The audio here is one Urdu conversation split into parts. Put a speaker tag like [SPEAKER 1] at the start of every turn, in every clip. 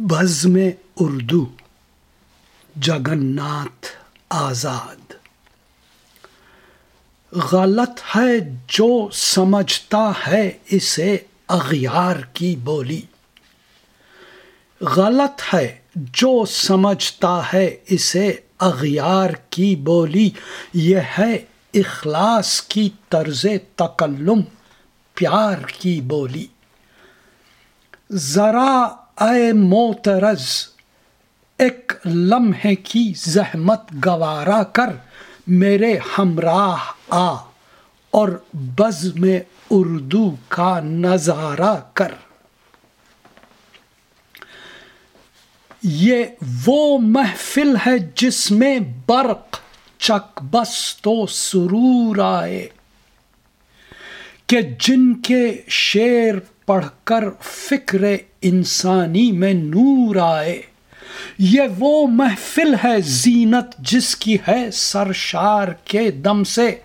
[SPEAKER 1] بزم اردو جگن ناتھ آزاد۔ غلط ہے جو سمجھتا ہے اسے اغیار کی بولی۔ غلط ہے جو سمجھتا ہے اسے اغیار کی بولی۔ یہ ہے اخلاص کی طرز تکلم، پیار کی بولی۔ ذرا اے موترز ایک لمحے کی زحمت گوارا کر، میرے ہمراہ آ، اور بز میں اردو کا نظارہ کر۔ یہ وہ محفل ہے جس میں برق، چک بس تو سرور آئے، کہ جن کے شیر پڑھ کر فکر انسانی میں نور آئے۔ یہ وہ محفل ہے زینت جس کی ہے سرشار کے دم سے۔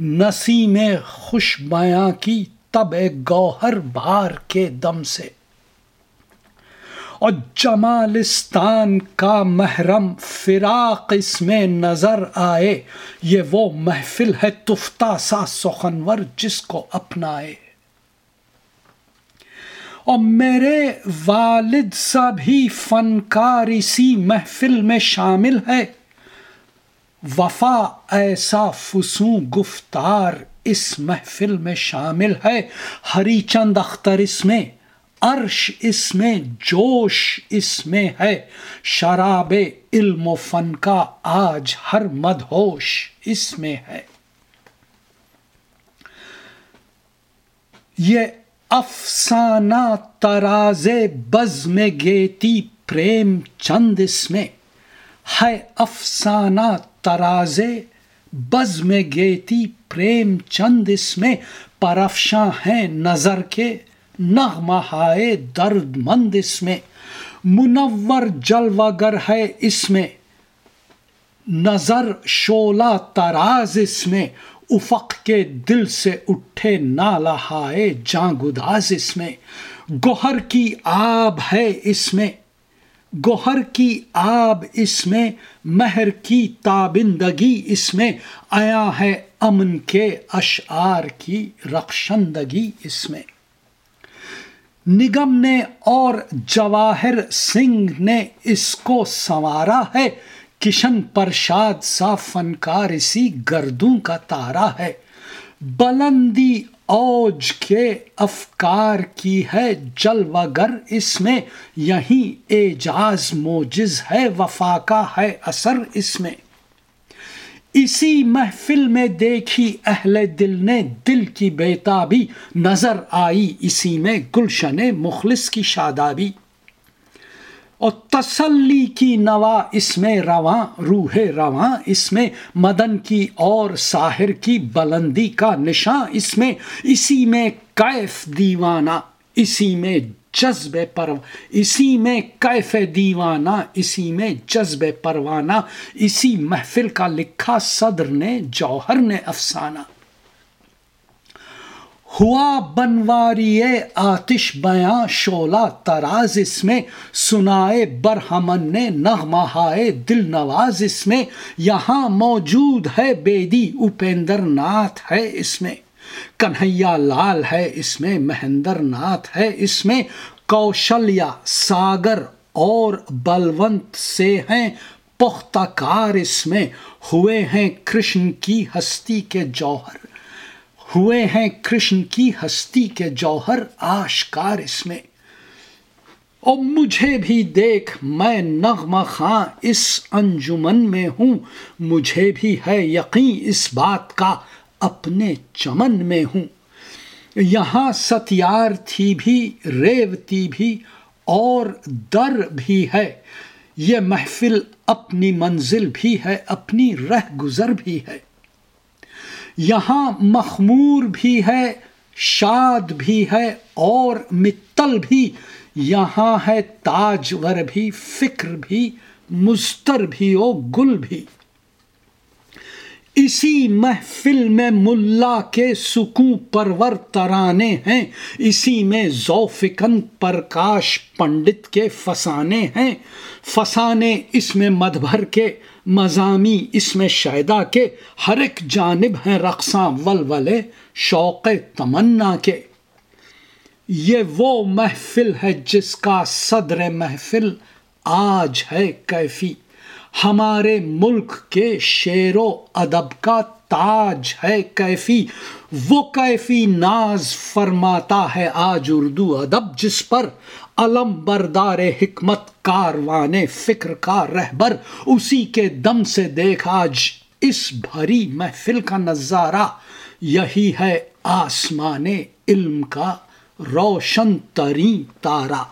[SPEAKER 1] نسیم خوش بیاں کی تب گوہر بھار کے دم سے۔ اور جمالستان کا محرم فراق اس میں نظر آئے۔ یہ وہ محفل ہے تفتہ سا سخنور جس کو اپنائے۔ اور میرے والد سا بھی فنکار اسی محفل میں شامل ہے۔ وفا ایسا فسوں گفتار اس محفل میں شامل ہے۔ ہری چند اختر اس میں، عرش اس میں، جوش اس میں ہے۔ شراب علم و فن کا آج ہر مدہوش اس میں ہے۔ یہ افسانہ تراز بز میں گیتی پریم چند اس میں۔ ہے افسانہ تراز بز میں گیتی پریم چند اس میں۔ پرفشاں ہیں نظر کے نغمہائے درد مند اس میں۔ منور جلوگر ہے اس میں۔ نظر شولہ تراز اس میں۔ افق کے دل سے اٹھے نالہائے جاں گداز اس میں، گوہر کی آب ہے اس میں، گوہر کی آب اس میں، مہر کی تابندگی اس میں، آیا ہے امن کے اشعار کی رخشندگی اس میں۔ نگم نے اور جواہر سنگھ نے اس کو سنوارا ہے کشن پرشاد سا فنکار اسی گردوں کا تارا ہے۔ بلندی اوج کے افکار کی ہے جل وگر اس میں یہیں اعجاز موجز ہے، وفا کا ہے اثر اس میں۔ اسی محفل میں دیکھی اہل دل نے دل کی بیتابی، نظر آئی اسی میں گلشن مخلص کی شادابی۔ اور تسلی کی نوا اس میں رواں، روح رواں، اس میں مدن کی اور ساحر کی بلندی کا نشاں، اس میں اسی میں کیف دیوانہ، اسی میں جذب پر اسی میں کیف دیوانہ، اسی میں جذب پروانہ، اسی محفل کا لکھا صدر نے، جوہر نے افسانہ۔ ہوا بنواری آتش بیاں شولہ تراز اس میں، سنائے برہمن نے نغمہائے دل نواز اس میں، یہاں موجود ہے بیدی اپیندر ناتھ ہے اس میں۔ کنہیا لال ہے اس میں، مہندر ناتھ ہے اس میں۔ کوشلیا ساگر اور بلونت سے ہیں پختہ کار اس میں۔ ہوئے ہیں کرشن کی ہستی کے جوہر۔ ہوئے ہیں کرشن کی ہستی کے جوہر آشکار اس میں۔ اور مجھے بھی دیکھ میں نغمہ خاں اس انجمن میں ہوں۔ مجھے بھی ہے یقین اس بات کا اپنے چمن میں ہوں۔ یہاں ستیار تھی بھی، ریوتی بھی، اور در بھی ہے۔ یہ محفل اپنی منزل بھی ہے، اپنی رہ گزر بھی ہے۔ یہاں مخمور بھی ہے، شاد بھی ہے اور متل بھی، یہاں ہے تاجور بھی، فکر بھی مستر بھی او گل بھی۔ اسی محفل میں ملا کے سکوں پرور ترانے ہیں، اسی میں ذوفکن پرکاش پنڈت کے فسانے ہیں۔ فسانے اس میں مدبھر کے، مضامی اس میں شیدا کے۔ ہر ایک جانب ہیں رقصاں ولولے شوق تمنا کے۔ یہ وہ محفل ہے جس کا صدر محفل آج ہے کیفی۔ ہمارے ملک کے شیر و ادب کا تاج ہے کیفی۔ وہ کیفی ناز فرماتا ہے آج اردو ادب، جس پر علم بردار حکمت کاروان فکر کا رہبر۔ اسی کے دم سے دیکھ آج اس بھری محفل کا نظارہ۔ یہی ہے آسمان علم کا روشن ترین تارہ